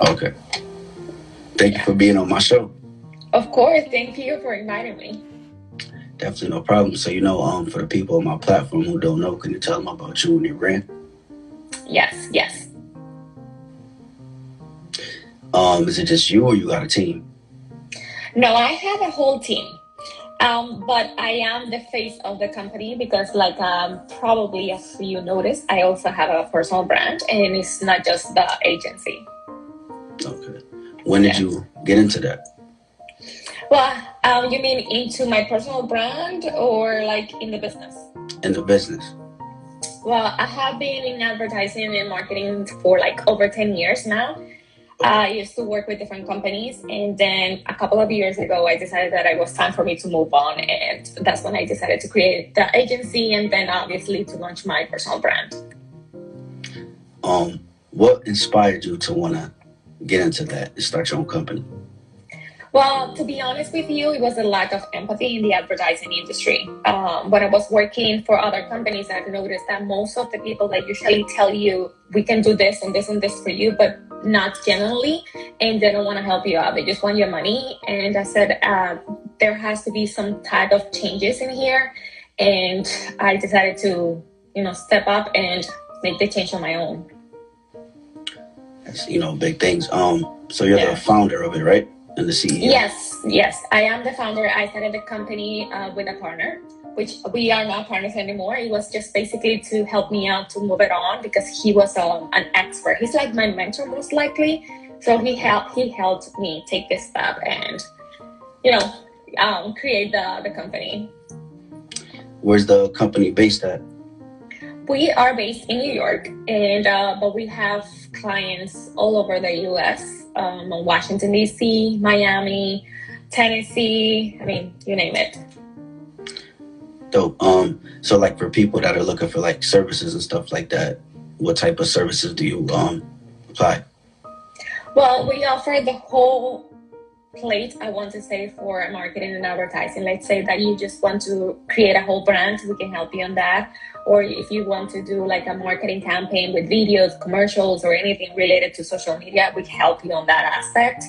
Okay. Thank you for being on my show. Of course. Thank you for inviting me. Definitely no problem. So you know, um, for the people on my platform who don't know, can you tell them about you and your brand? Yes, yes. Um, is it just you or you got a team? No, I have a whole team. Um, but I am the face of the company because, like, um, probably as you noticed, I also have a personal brand, and it's not just the agency. When did you get into that? Well, um, you mean into my personal brand or like in the business? In the business. Well, I have been in advertising and marketing for like over 10 years now. I used to work with different companies, and then a couple of years ago, I decided that it was time for me to move on, and that's when I decided to create the agency, and then obviously to launch my personal brand. Um, what inspired you to want to get into that and start your own company? Well, to be honest with you, it was a lack of empathy in the advertising industry. Um, when I was working for other companies, I've noticed that most of the people that usually tell you, we can do this and this and this for you, but not genuinely, and they don't want to help you out. They just want your money. And I said, uh, there has to be some type of changes in here. And I decided to, you know, step up and make the change on my own. That's, you know, big things. Um, so you're yeah. the founder of it, right? and the CEO? Yes, yes. I am the founder. I started the company uh, with a partner, which we are not partners anymore. It was just basically to help me out to move it on because he was um, an expert. He's like my mentor, most likely. So he helped. He helped me take this step and, you know, um, create the the company. Where's the company based at? We are based in New York, and uh, but we have clients all over the U.S um, Washington, D.C., Miami, Tennessee. I mean, you name it. Dope. Um, so like for people that are looking for like services and stuff like that, what type of services do you um apply? Well, we offer the whole plate, I want to say, for marketing and advertising. Let's say that you just want to create a whole brand, we can help you on that. Or if you want to do like a marketing campaign with videos, commercials, or anything related to social media, we can help you on that aspect.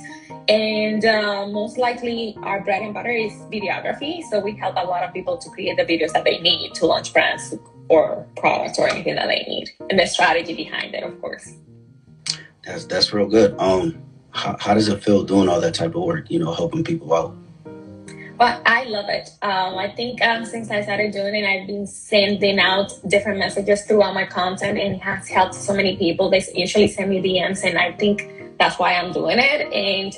And uh, most likely, our bread and butter is videography. So we help a lot of people to create the videos that they need to launch brands or products or anything that they need, and the strategy behind it, of course. That's that's real good. Um, how, how does it feel doing all that type of work? You know, helping people out. Well, I love it. Um, I think um, since I started doing it, I've been sending out different messages throughout my content, and it has helped so many people. They usually send me DMs, and I think that's why I'm doing it. And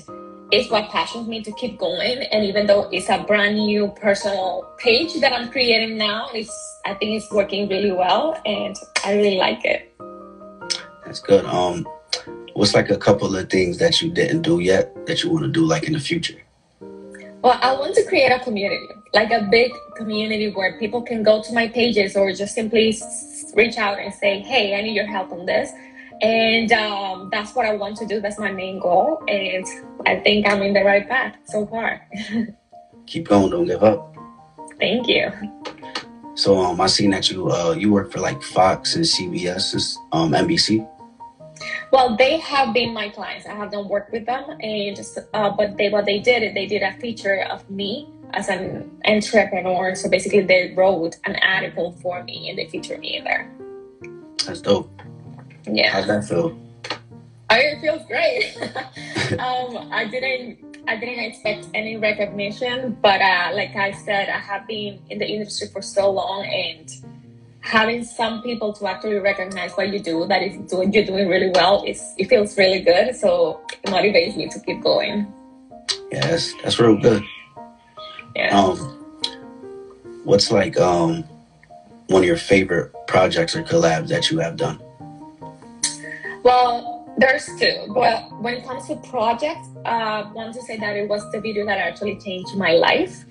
it's what passions me to keep going. And even though it's a brand new personal page that I'm creating now, it's I think it's working really well, and I really like it. That's good. Um, what's like a couple of things that you didn't do yet that you want to do like in the future? Well, I want to create a community, like a big community where people can go to my pages or just simply reach out and say, hey, I need your help on this. And um, that's what I want to do. That's my main goal. And I think I'm in the right path so far. Keep going. Don't give up. Thank you. So um, I seen that you uh, you work for like Fox and CBS, and um, NBC. Well, they have been my clients. I have not worked with them, and just, uh, but they what they did is they did a feature of me as an entrepreneur. So basically, they wrote an article for me and they featured me in there. That's dope. Yeah. How's that feel? I it feels great. um, I didn't I didn't expect any recognition, but uh, like I said, I have been in the industry for so long and having some people to actually recognize what you do that is doing you're doing really well is it feels really good. So it motivates me to keep going. Yes that's real good. Yeah um what's like um one of your favorite projects or collabs that you have done? Well there's two but when it comes to projects uh, i want to say that it was the video that actually changed my life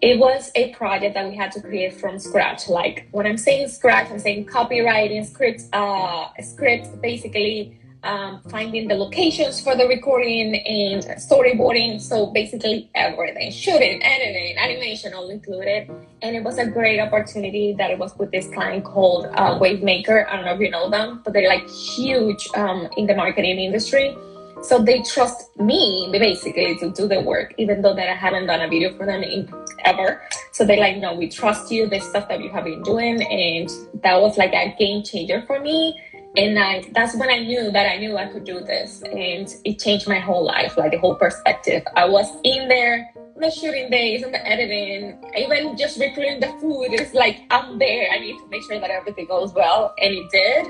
it was a project that we had to create from scratch. Like when I'm saying scratch, I'm saying copywriting, script, uh, scripts, basically um, finding the locations for the recording and storyboarding. So basically everything, shooting, editing, animation, all included. And it was a great opportunity that it was with this client called uh, Wavemaker. I don't know if you know them, but they're like huge um, in the marketing industry. So they trust me basically to do the work, even though that I haven't done a video for them in ever. So they like, no, we trust you, the stuff that you have been doing. And that was like a game changer for me. And I, that's when I knew that I knew I could do this. And it changed my whole life, like the whole perspective. I was in there the shooting days and the editing, even just recreating the food. It's like I'm there. I need to make sure that everything goes well. And it did.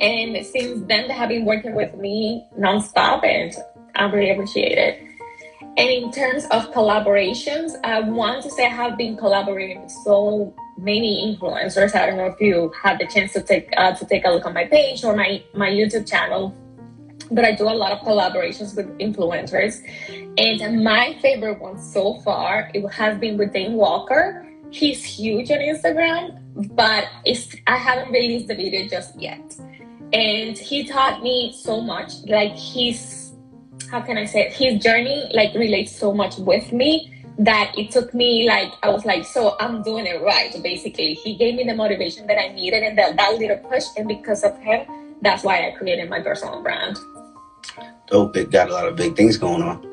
And since then, they have been working with me nonstop, and I really appreciate it. And in terms of collaborations, I want to say I have been collaborating with so many influencers. I don't know if you had the chance to take uh, to take a look on my page or my my YouTube channel, but I do a lot of collaborations with influencers. And my favorite one so far it has been with Dane Walker. He's huge on Instagram, but I haven't released the video just yet and he taught me so much like his how can i say it? His journey like relates so much with me that it took me like i was like so i'm doing it right basically. He gave me the motivation that i needed and that, that little push and because of him that's why i created my personal brand. Dope it got a lot of big things going on.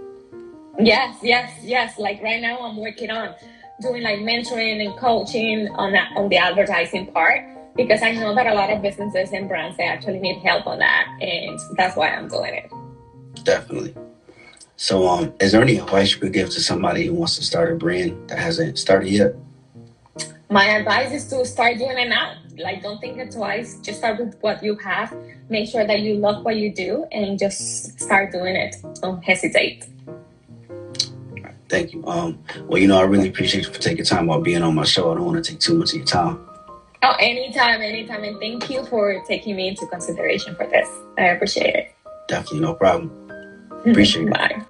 Yes yes yes. Like right now i'm working on doing like mentoring and coaching on that on the advertising part because I know that a lot of businesses and brands they actually need help on that, and that's why I'm doing it. Definitely. So, um, is there any advice you could give to somebody who wants to start a brand that hasn't started yet? My advice is to start doing it now. Like, don't think it twice. Just start with what you have. Make sure that you love what you do, and just start doing it. Don't hesitate. Thank you. Um, well, you know, I really appreciate you for taking time while being on my show. I don't want to take too much of your time. Oh, anytime, anytime. And thank you for taking me into consideration for this. I appreciate it. Definitely, no problem. Appreciate it. Bye.